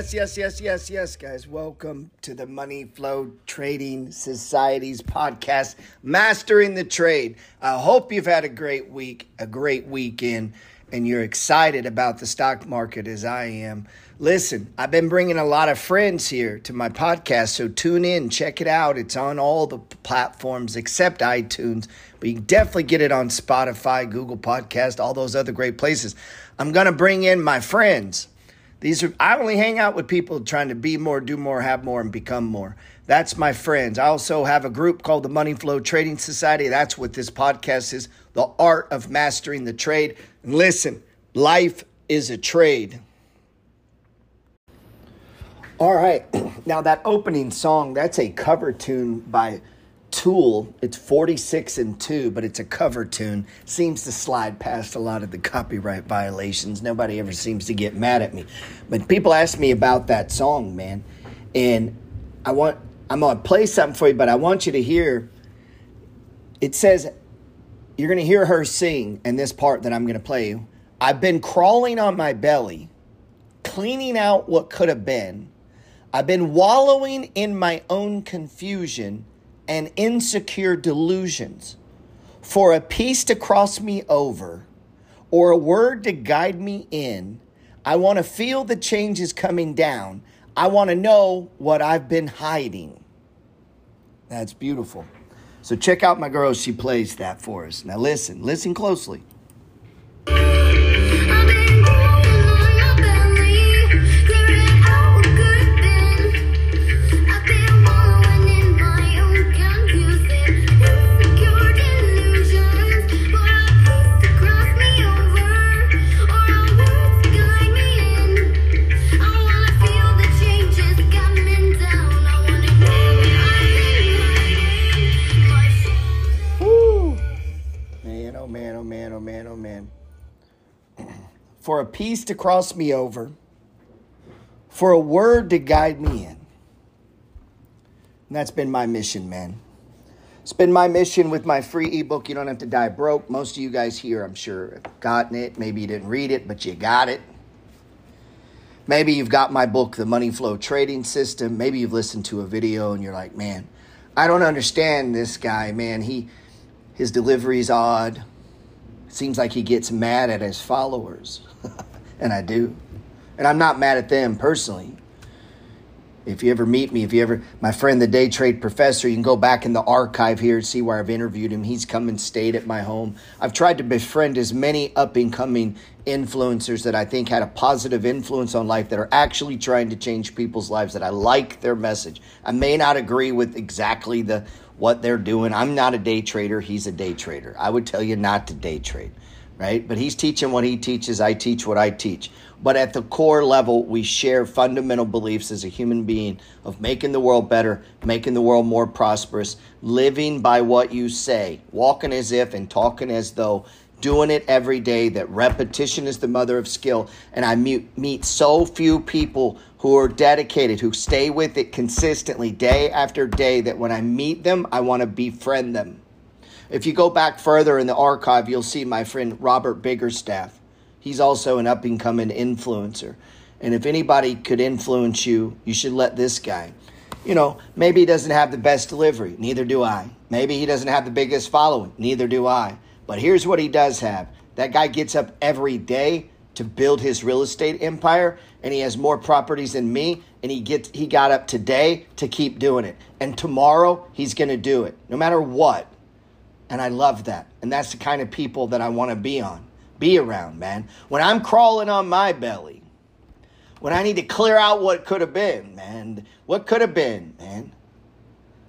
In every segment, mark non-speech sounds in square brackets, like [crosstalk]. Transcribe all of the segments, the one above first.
Yes, yes, yes, yes, yes, guys. Welcome to the Money Flow Trading Society's podcast, Mastering the Trade. I hope you've had a great week, a great weekend, and you're excited about the stock market as I am. Listen, I've been bringing a lot of friends here to my podcast, so tune in, check it out. It's on all the platforms except iTunes, but you definitely get it on Spotify, Google Podcast, all those other great places. I'm going to bring in my friends. These are I only hang out with people trying to be more, do more, have more, and become more. That's my friends. I also have a group called the Money Flow Trading Society. That's what this podcast is the art of mastering the trade. And listen, life is a trade. All right. [clears throat] Now, that opening song, that's a cover tune by Tool. It's 46 and 2, but it's a cover tune. Seems to slide past a lot of the copyright violations. Nobody ever seems to get mad at me. But people ask me about that song, man. And I want I'm going to play something for you, but I want you to hear it says you're going to hear her sing in this part that I'm going to play you. I've been crawling on my belly, cleaning out what could have been. I've been wallowing in my own confusion and insecure delusions. For a peace to cross me over or a word to guide me in, I want to feel the changes coming down. I want to know what I've been hiding. That's beautiful. So check out my girl. She plays that for us. Now listen, listen closely. To cross me over, for a word to guide me in. And that's been my mission, man. It's been my mission with my free ebook. You don't have to die broke. Most of you guys here, I'm sure, have gotten it. Maybe you didn't read it, but you got it. Maybe you've got my book, The Money Flow Trading System. Maybe you've listened to a video and you're like, man, I don't understand this guy, man. He his delivery's odd. Seems like he gets mad at his followers. [laughs] and I do. And I'm not mad at them personally. If you ever meet me, if you ever, my friend, the day trade professor, you can go back in the archive here and see where I've interviewed him. He's come and stayed at my home. I've tried to befriend as many up and coming influencers that I think had a positive influence on life that are actually trying to change people's lives, that I like their message. I may not agree with exactly the what they're doing. I'm not a day trader, he's a day trader. I would tell you not to day trade right? But he's teaching what he teaches, I teach what I teach. But at the core level, we share fundamental beliefs as a human being of making the world better, making the world more prosperous, living by what you say, walking as if and talking as though, doing it every day, that repetition is the mother of skill. And I meet so few people who are dedicated, who stay with it consistently day after day, that when I meet them, I want to befriend them. If you go back further in the archive, you'll see my friend Robert Biggerstaff. He's also an up and coming influencer. And if anybody could influence you, you should let this guy. You know, maybe he doesn't have the best delivery, neither do I. Maybe he doesn't have the biggest following, neither do I. But here's what he does have that guy gets up every day to build his real estate empire and he has more properties than me and he gets he got up today to keep doing it and tomorrow he's going to do it no matter what and I love that. And that's the kind of people that I want to be on, be around, man. When I'm crawling on my belly, when I need to clear out what could have been, man. What could have been, man?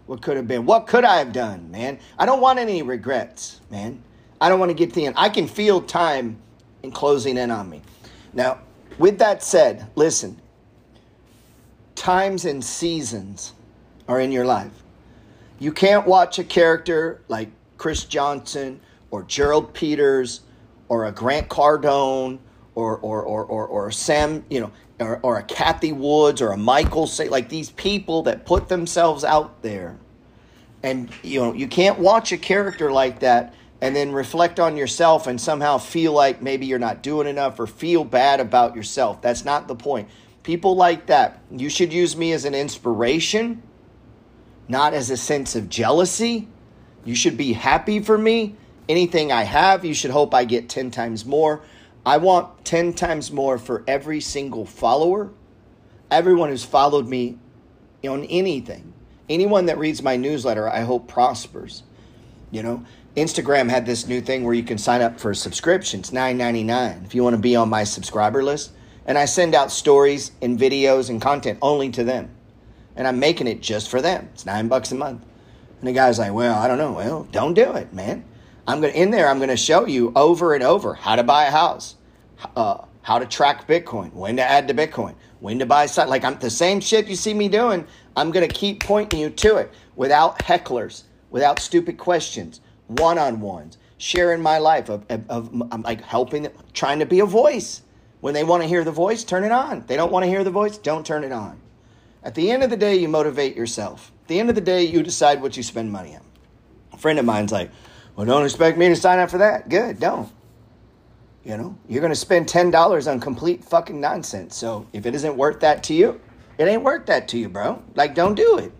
What could have been? What could I have done, man? I don't want any regrets, man. I don't want to get to the end. I can feel time in closing in on me. Now, with that said, listen, times and seasons are in your life. You can't watch a character like Chris Johnson or Gerald Peters or a Grant Cardone or or or or, or Sam, you know, or, or a Cathie Woods or a Michael say like these people that put themselves out there. And you know, you can't watch a character like that and then reflect on yourself and somehow feel like maybe you're not doing enough or feel bad about yourself. That's not the point. People like that. You should use me as an inspiration, not as a sense of jealousy. You should be happy for me. Anything I have, you should hope I get 10 times more. I want 10 times more for every single follower, everyone who's followed me on anything. Anyone that reads my newsletter, I hope prospers. You know, Instagram had this new thing where you can sign up for a subscription. It's $9.99 if you want to be on my subscriber list. And I send out stories and videos and content only to them. And I'm making it just for them. It's nine bucks a month. And the guy's like, well, I don't know. Well, don't do it, man. I'm going to, in there, I'm going to show you over and over how to buy a house, uh, how to track Bitcoin, when to add to Bitcoin, when to buy. Like I'm the same shit you see me doing. I'm going to keep pointing you to it without hecklers, without stupid questions, one on ones, sharing my life of, of, of I'm like helping, them, trying to be a voice. When they want to hear the voice, turn it on. They don't want to hear the voice, don't turn it on. At the end of the day, you motivate yourself. The end of the day, you decide what you spend money on. A friend of mine's like, well, don't expect me to sign up for that. Good, don't. You know, you're going to spend $10 on complete fucking nonsense. So if it isn't worth that to you, it ain't worth that to you, bro. Like, don't do it.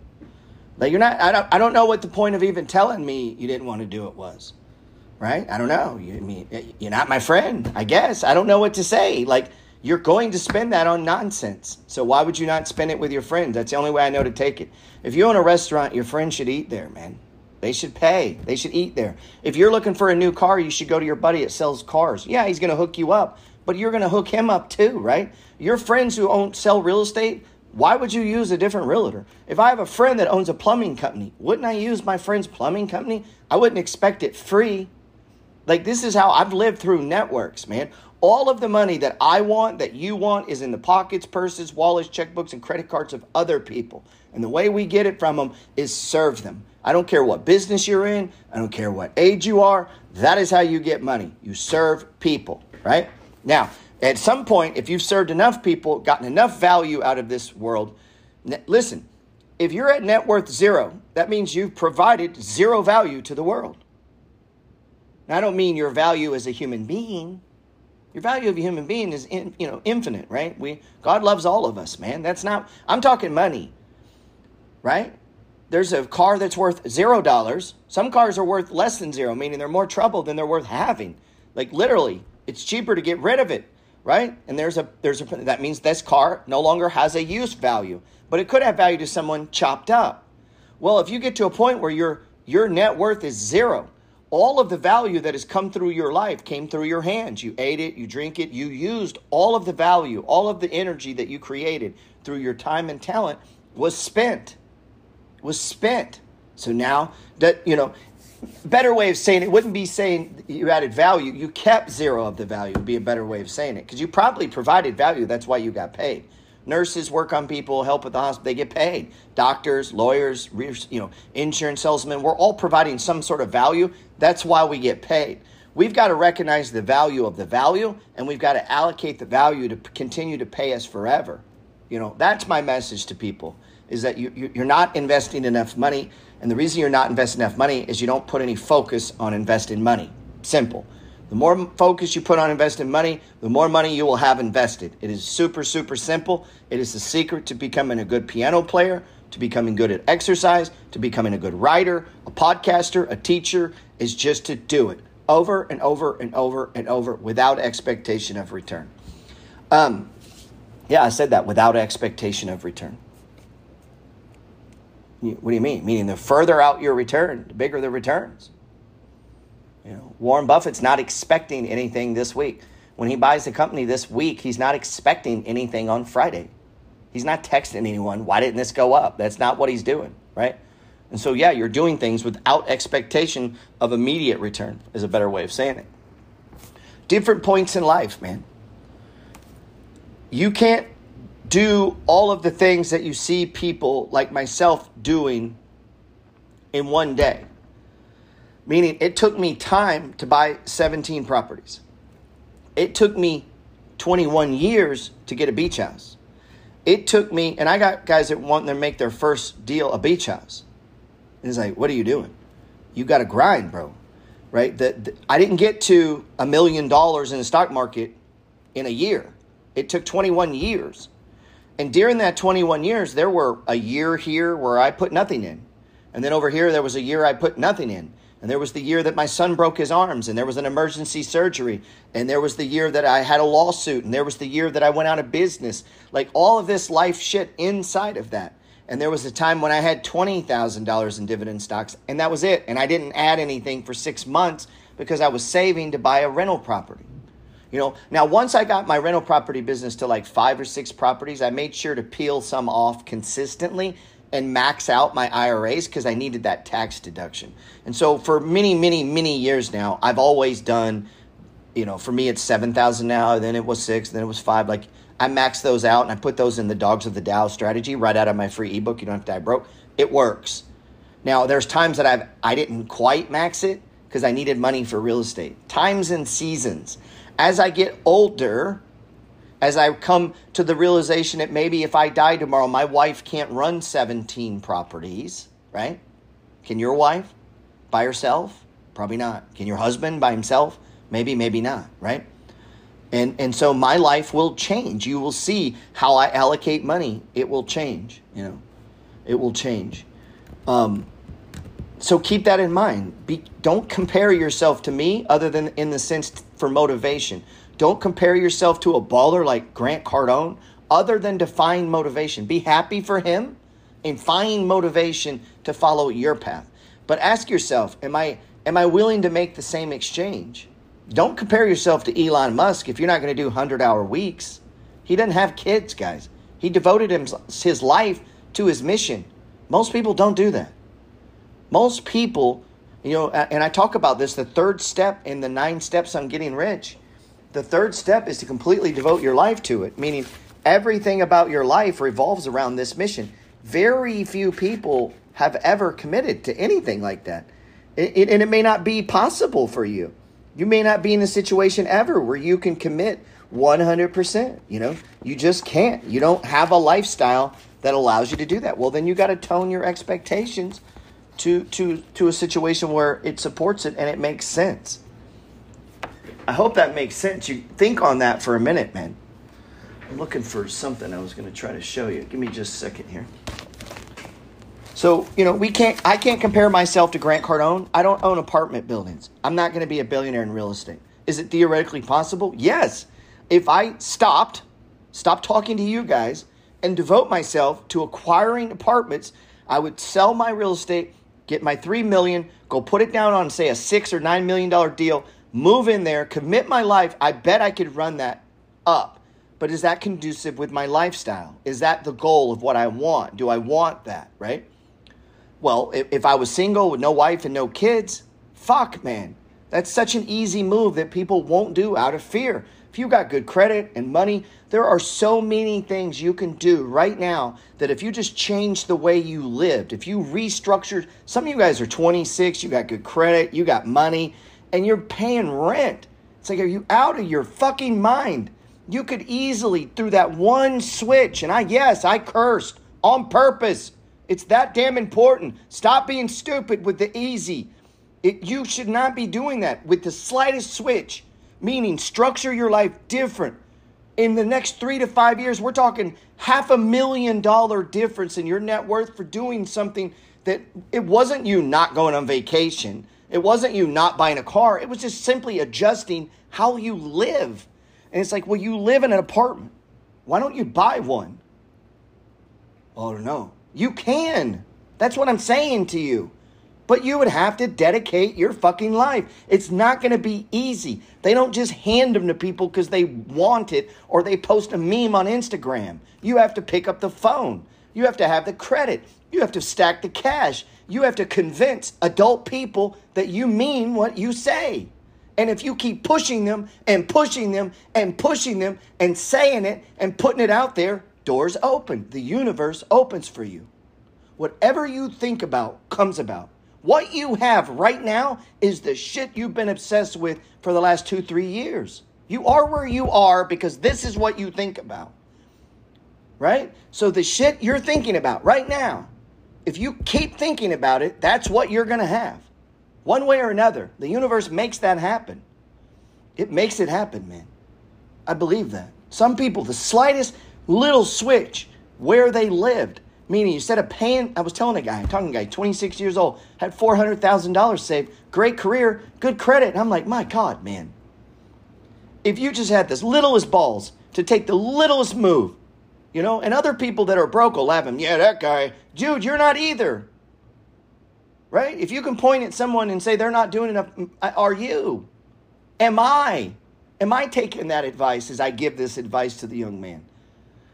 Like, you're not, I don't, I don't know what the point of even telling me you didn't want to do it was right? I don't know. You I mean eh, you're not my friend, I guess. I don't know what to say. Like you're going to spend that on nonsense. So why would you not spend it with your friends? That's the only way I know to take it. If you own a restaurant, your friends should eat there, man. They should pay. They should eat there. If you're looking for a new car, you should go to your buddy that sells cars. Yeah, he's going to hook you up, but you're going to hook him up too, right? Your friends who own sell real estate, why would you use a different realtor? If I have a friend that owns a plumbing company, wouldn't I use my friend's plumbing company? I wouldn't expect it free. Like this is how I've lived through networks, man. All of the money that I want, that you want, is in the pockets, purses, wallets, checkbooks, and credit cards of other people. And the way we get it from them is serve them. I don't care what business you're in, I don't care what age you are. That is how you get money. You serve people, right? Now, at some point, if you've served enough people, gotten enough value out of this world, listen, if you're at net worth zero, that means you've provided zero value to the world. Now, I don't mean your value as a human being. Your value of a human being is in, you know infinite, right? We God loves all of us, man. That's not I'm talking money. Right? There's a car that's worth zero dollars. Some cars are worth less than zero, meaning they're more trouble than they're worth having. Like literally, it's cheaper to get rid of it, right? And there's a there's a that means this car no longer has a use value, but it could have value to someone chopped up. Well, if you get to a point where your your net worth is zero, all of the value that has come through your life came through your hands. You ate it, you drink it, you used all of the value, all of the energy that you created through your time and talent was spent. Was spent. So now that, you know, better way of saying it wouldn't be saying you added value, you kept zero of the value would be a better way of saying it because you probably provided value, that's why you got paid. Nurses work on people, help with the hospital, they get paid. Doctors, lawyers, you know, insurance salesmen, we're all providing some sort of value. That's why we get paid. We've got to recognize the value of the value and we've got to allocate the value to continue to pay us forever. You know, that's my message to people is that you, you're not investing enough money. And the reason you're not investing enough money is you don't put any focus on investing money. Simple. The more focus you put on investing money, the more money you will have invested. It is super, super simple. It is the secret to becoming a good piano player, to becoming good at exercise, to becoming a good writer, a podcaster, a teacher, is just to do it over and over and over and over without expectation of return. Um, yeah, I said that without expectation of return. What do you mean? Meaning the further out your return, the bigger the returns. You know, Warren Buffett's not expecting anything this week. When he buys the company this week, he's not expecting anything on Friday. He's not texting anyone, why didn't this go up? That's not what he's doing, right? And so, yeah, you're doing things without expectation of immediate return, is a better way of saying it. Different points in life, man. You can't do all of the things that you see people like myself doing in one day. Meaning, it took me time to buy 17 properties. It took me 21 years to get a beach house. It took me, and I got guys that want to make their first deal a beach house. And it's like, what are you doing? You got to grind, bro. Right? The, I didn't get to a million dollars in the stock market in a year. It took 21 years. And during that 21 years, there were a year here where I put nothing in. And then over here, there was a year I put nothing in. And there was the year that my son broke his arms, and there was an emergency surgery. And there was the year that I had a lawsuit, and there was the year that I went out of business. Like all of this life shit inside of that. And there was a time when I had $20,000 in dividend stocks, and that was it. And I didn't add anything for six months because I was saving to buy a rental property. You know, now once I got my rental property business to like five or six properties, I made sure to peel some off consistently and max out my IRAs because I needed that tax deduction. And so for many, many, many years now, I've always done, you know, for me it's seven thousand now, then it was six, then it was five. Like I max those out and I put those in the Dogs of the Dow strategy right out of my free ebook. You don't have to die broke. It works. Now there's times that I've I didn't quite max it because I needed money for real estate. Times and seasons as I get older, as I come to the realization that maybe if I die tomorrow, my wife can't run 17 properties, right? Can your wife by herself? Probably not. Can your husband by himself? Maybe, maybe not, right? And and so my life will change. You will see how I allocate money. It will change, you know. It will change. Um, so keep that in mind. Be, don't compare yourself to me other than in the sense for motivation. Don't compare yourself to a baller like Grant Cardone other than to find motivation. Be happy for him and find motivation to follow your path. But ask yourself, am I am I willing to make the same exchange? Don't compare yourself to Elon Musk if you're not going to do 100-hour weeks. He doesn't have kids, guys. He devoted his life to his mission. Most people don't do that. Most people, you know, and I talk about this the third step in the nine steps on getting rich. The third step is to completely devote your life to it, meaning everything about your life revolves around this mission. Very few people have ever committed to anything like that. It, it, and it may not be possible for you. You may not be in a situation ever where you can commit 100%. You know, you just can't. You don't have a lifestyle that allows you to do that. Well, then you got to tone your expectations to to to a situation where it supports it and it makes sense. I hope that makes sense. You think on that for a minute, man. I'm looking for something I was going to try to show you. Give me just a second here. So, you know, we can't I can't compare myself to Grant Cardone. I don't own apartment buildings. I'm not going to be a billionaire in real estate. Is it theoretically possible? Yes. If I stopped, stopped talking to you guys and devote myself to acquiring apartments, I would sell my real estate get my three million, go put it down on say a six or nine million dollar deal, move in there, commit my life. I bet I could run that up. But is that conducive with my lifestyle? Is that the goal of what I want? Do I want that, right? Well, if, if I was single with no wife and no kids, fuck, man. That's such an easy move that people won't do out of fear. If you got good credit and money, there are so many things you can do right now that if you just change the way you lived, if you restructured, some of you guys are 26, you got good credit, you got money, and you're paying rent. It's like, are you out of your fucking mind? You could easily, through that one switch, and I, yes, I cursed on purpose. It's that damn important. Stop being stupid with the easy. It, you should not be doing that with the slightest switch meaning structure your life different. In the next three to five years, we're talking half a million dollar difference in your net worth for doing something that it wasn't you not going on vacation. It wasn't you not buying a car. It was just simply adjusting how you live. And it's like, well, you live in an apartment. Why don't you buy one? Oh, no. You can. That's what I'm saying to you but you would have to dedicate your fucking life. It's not going to be easy. They don't just hand them to people because they want it or they post a meme on Instagram. You have to pick up the phone. You have to have the credit. You have to stack the cash. You have to convince adult people that you mean what you say. And if you keep pushing them and pushing them and pushing them and saying it and putting it out there, doors open. The universe opens for you. Whatever you think about comes about. What you have right now is the shit you've been obsessed with for the last two, three years. You are where you are because this is what you think about. Right? So the shit you're thinking about right now, if you keep thinking about it, that's what you're going to have. One way or another. The universe makes that happen. It makes it happen, man. I believe that. Some people, the slightest little switch where they lived. Meaning, instead of paying, I was telling a guy, talking to a guy, 26 years old, had $400,000 saved, great career, good credit. And I'm like, my God, man. If you just had this littlest balls to take the littlest move, you know, and other people that are broke will laugh him, yeah, that guy, dude, you're not either. Right? If you can point at someone and say they're not doing enough, are you? Am I? Am I taking that advice as I give this advice to the young man?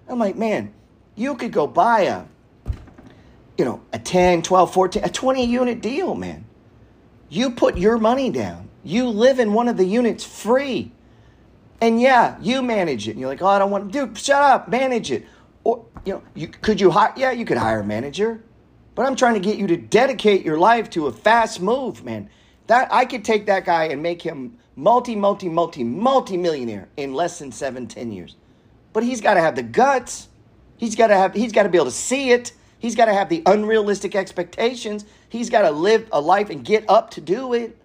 I'm like, man, you could go buy a, you know, a 10, 12, 14, a 20 unit deal, man. You put your money down. You live in one of the units free. And yeah, you manage it. And you're like, oh, I don't want to, dude, shut up, manage it. Or, you know, you, could you hire, yeah, you could hire a manager. But I'm trying to get you to dedicate your life to a fast move, man. That I could take that guy and make him multi, multi, multi, multi millionaire in less than seven, ten years. But he's got to have the guts. He's got to have. He's got to be able to see it. He's got to have the unrealistic expectations. He's got to live a life and get up to do it.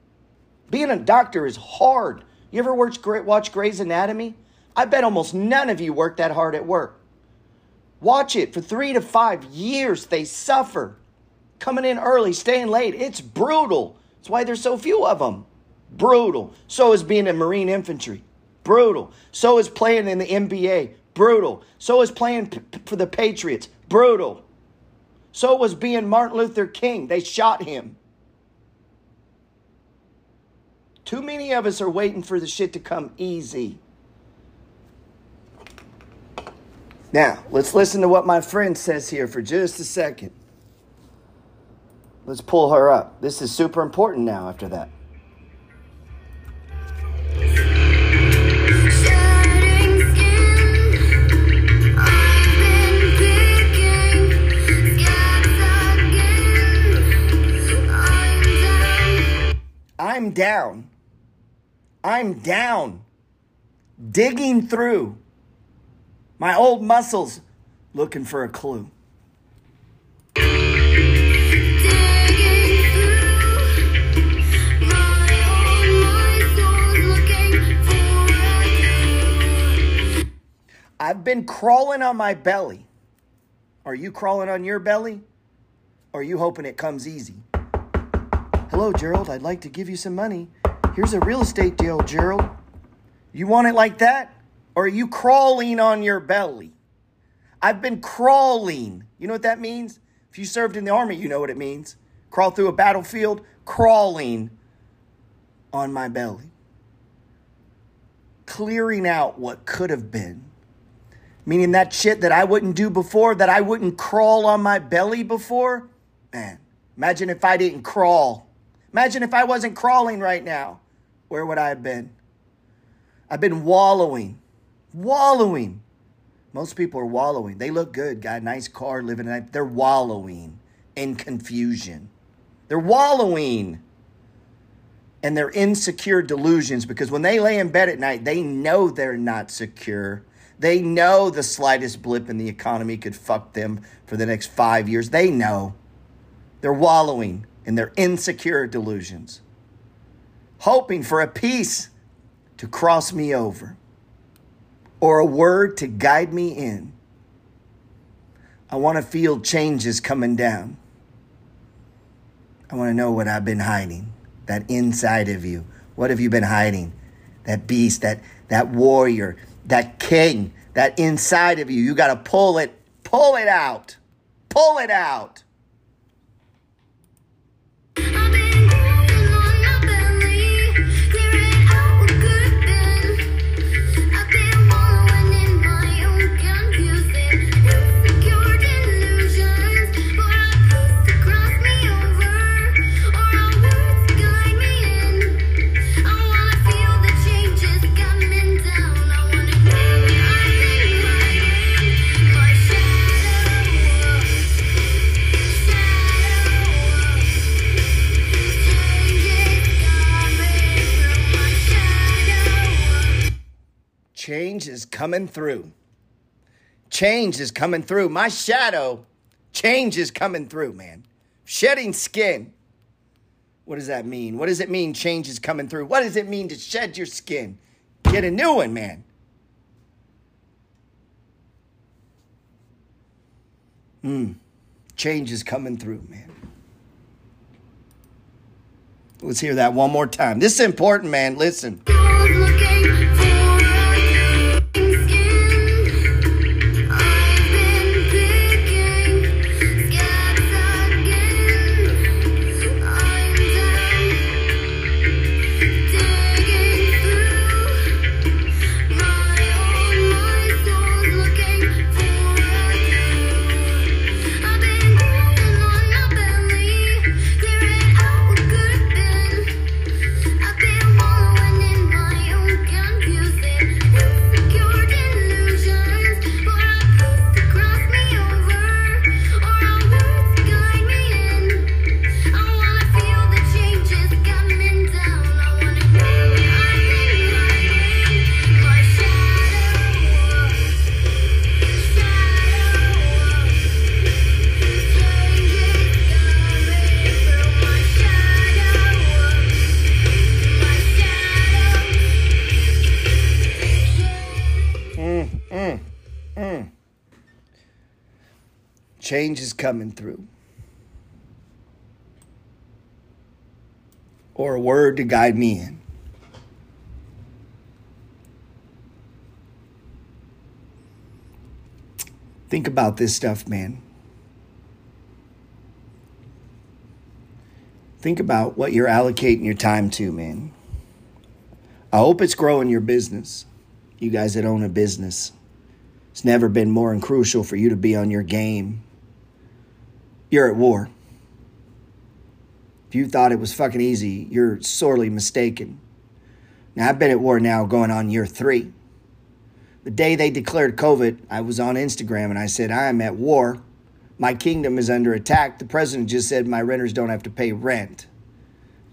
Being a doctor is hard. You ever watch watch Grey's Anatomy? I bet almost none of you work that hard at work. Watch it for three to five years. They suffer. Coming in early, staying late. It's brutal. That's why there's so few of them. Brutal. So is being in Marine Infantry. Brutal. So is playing in the NBA. Brutal. So is playing p- for the Patriots. Brutal. So was being Martin Luther King. They shot him. Too many of us are waiting for the shit to come easy. Now, let's listen to what my friend says here for just a second. Let's pull her up. This is super important now after that. I'm down. I'm down. Digging through my old muscles looking for a clue. I've been crawling on my belly. Are you crawling on your belly? Or are you hoping it comes easy? Hello, Gerald. I'd like to give you some money. Here's a real estate deal, Gerald. You want it like that? Or are you crawling on your belly? I've been crawling. You know what that means? If you served in the army, you know what it means. Crawl through a battlefield, crawling on my belly. Clearing out what could have been. Meaning that shit that I wouldn't do before, that I wouldn't crawl on my belly before. Man, imagine if I didn't crawl. Imagine if I wasn't crawling right now. Where would I have been? I've been wallowing. Wallowing. Most people are wallowing. They look good, got a nice car, living life. They're wallowing in confusion. They're wallowing in their insecure delusions because when they lay in bed at night, they know they're not secure. They know the slightest blip in the economy could fuck them for the next five years. They know. They're wallowing in their insecure delusions, hoping for a peace to cross me over or a word to guide me in. I want to feel changes coming down. I want to know what I've been hiding, that inside of you. What have you been hiding? That beast, that, that warrior, that king, that inside of you. You got to pull it, pull it out, pull it out. Is coming through. Change is coming through. My shadow, change is coming through, man. Shedding skin. What does that mean? What does it mean change is coming through? What does it mean to shed your skin? Get a new one, man. Mm. Change is coming through, man. Let's hear that one more time. This is important, man. Listen. Change is coming through. Or a word to guide me in. Think about this stuff, man. Think about what you're allocating your time to, man. I hope it's growing your business. You guys that own a business. It's never been more crucial for you to be on your game you're at war. If you thought it was fucking easy, you're sorely mistaken. Now, I've been at war now going on year three. The day they declared COVID, I was on Instagram and I said, I am at war. My kingdom is under attack. The president just said my renters don't have to pay rent.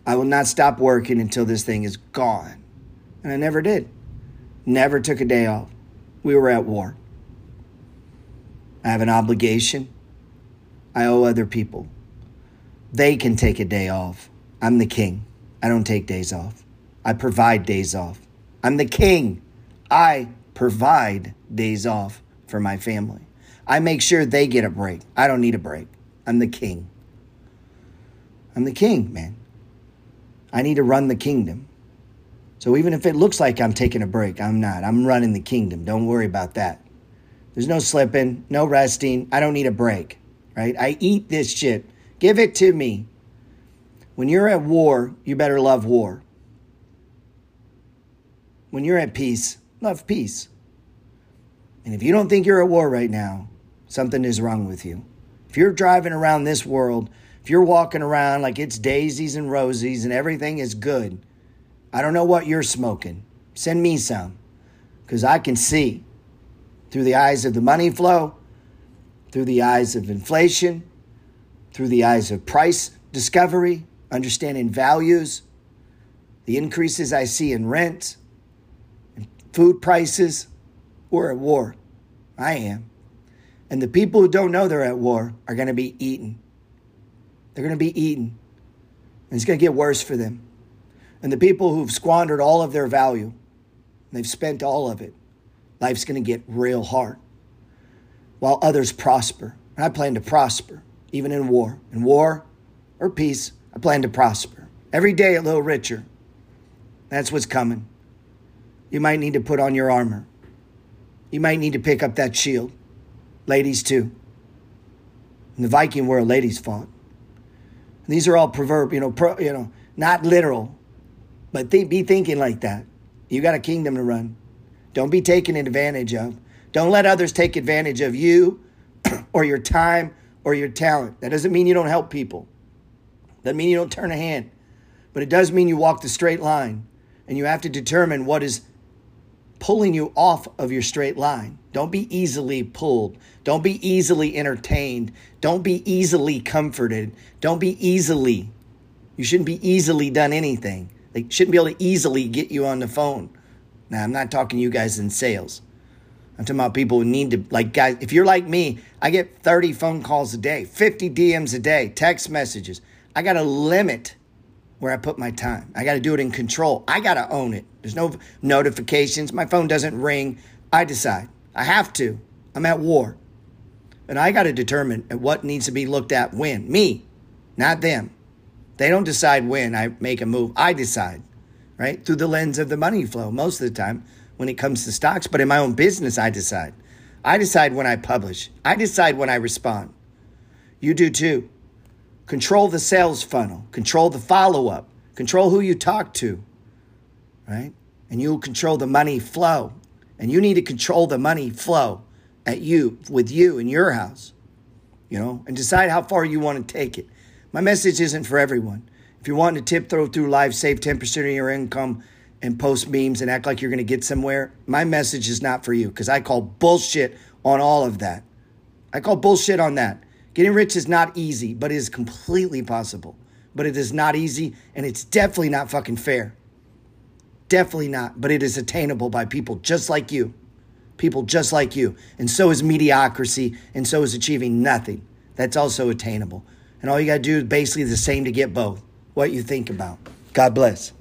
I will not stop working until this thing is gone. And I never did. Never took a day off. We were at war. I have an obligation. I owe other people. They can take a day off. I'm the king. I don't take days off. I provide days off. I'm the king. I provide days off for my family. I make sure they get a break. I don't need a break. I'm the king. I'm the king, man. I need to run the kingdom. So even if it looks like I'm taking a break, I'm not. I'm running the kingdom. Don't worry about that. There's no slipping, no resting. I don't need a break right? I eat this shit. Give it to me. When you're at war, you better love war. When you're at peace, love peace. And if you don't think you're at war right now, something is wrong with you. If you're driving around this world, if you're walking around like it's daisies and roses and everything is good, I don't know what you're smoking. Send me some because I can see through the eyes of the money flow through the eyes of inflation, through the eyes of price discovery, understanding values, the increases I see in rent, and food prices. We're at war. I am. And the people who don't know they're at war are going to be eaten. They're going to be eaten. And it's going to get worse for them. And the people who've squandered all of their value, they've spent all of it, life's going to get real hard while others prosper. And I plan to prosper, even in war. In war or peace, I plan to prosper. Every day a little richer. That's what's coming. You might need to put on your armor. You might need to pick up that shield. Ladies, too. In the Viking world, ladies fought. And these are all proverb, you know, pro, you know, not literal, but th- be thinking like that. You got a kingdom to run. Don't be taken advantage of. Don't let others take advantage of you [clears throat] or your time or your talent. That doesn't mean you don't help people. That mean you don't turn a hand. But it does mean you walk the straight line and you have to determine what is pulling you off of your straight line. Don't be easily pulled. Don't be easily entertained. Don't be easily comforted. Don't be easily. You shouldn't be easily done anything. They shouldn't be able to easily get you on the phone. Now, I'm not talking to you guys in sales. I'm talking about people who need to, like, guys, if you're like me, I get 30 phone calls a day, 50 DMs a day, text messages. I got to limit where I put my time. I got to do it in control. I got to own it. There's no notifications. My phone doesn't ring. I decide. I have to. I'm at war. And I got to determine what needs to be looked at when. Me, not them. They don't decide when I make a move. I decide, right? Through the lens of the money flow most of the time when it comes to stocks. But in my own business, I decide. I decide when I publish, I decide when I respond. You do too. Control the sales funnel, control the follow up, control who you talk to, right? And you'll control the money flow. And you need to control the money flow at you, with you in your house, you know, and decide how far you want to take it. My message isn't for everyone. If you're wanting to tip throw through life, save 10% of your income, and post memes and act like you're going to get somewhere, my message is not for you because I call bullshit on all of that. I call bullshit on that. Getting rich is not easy, but it is completely possible. But it is not easy and it's definitely not fucking fair. Definitely not, but it is attainable by people just like you. People just like you. And so is mediocrity and so is achieving nothing. That's also attainable. And all you got to do is basically the same to get both. What you think about. God bless.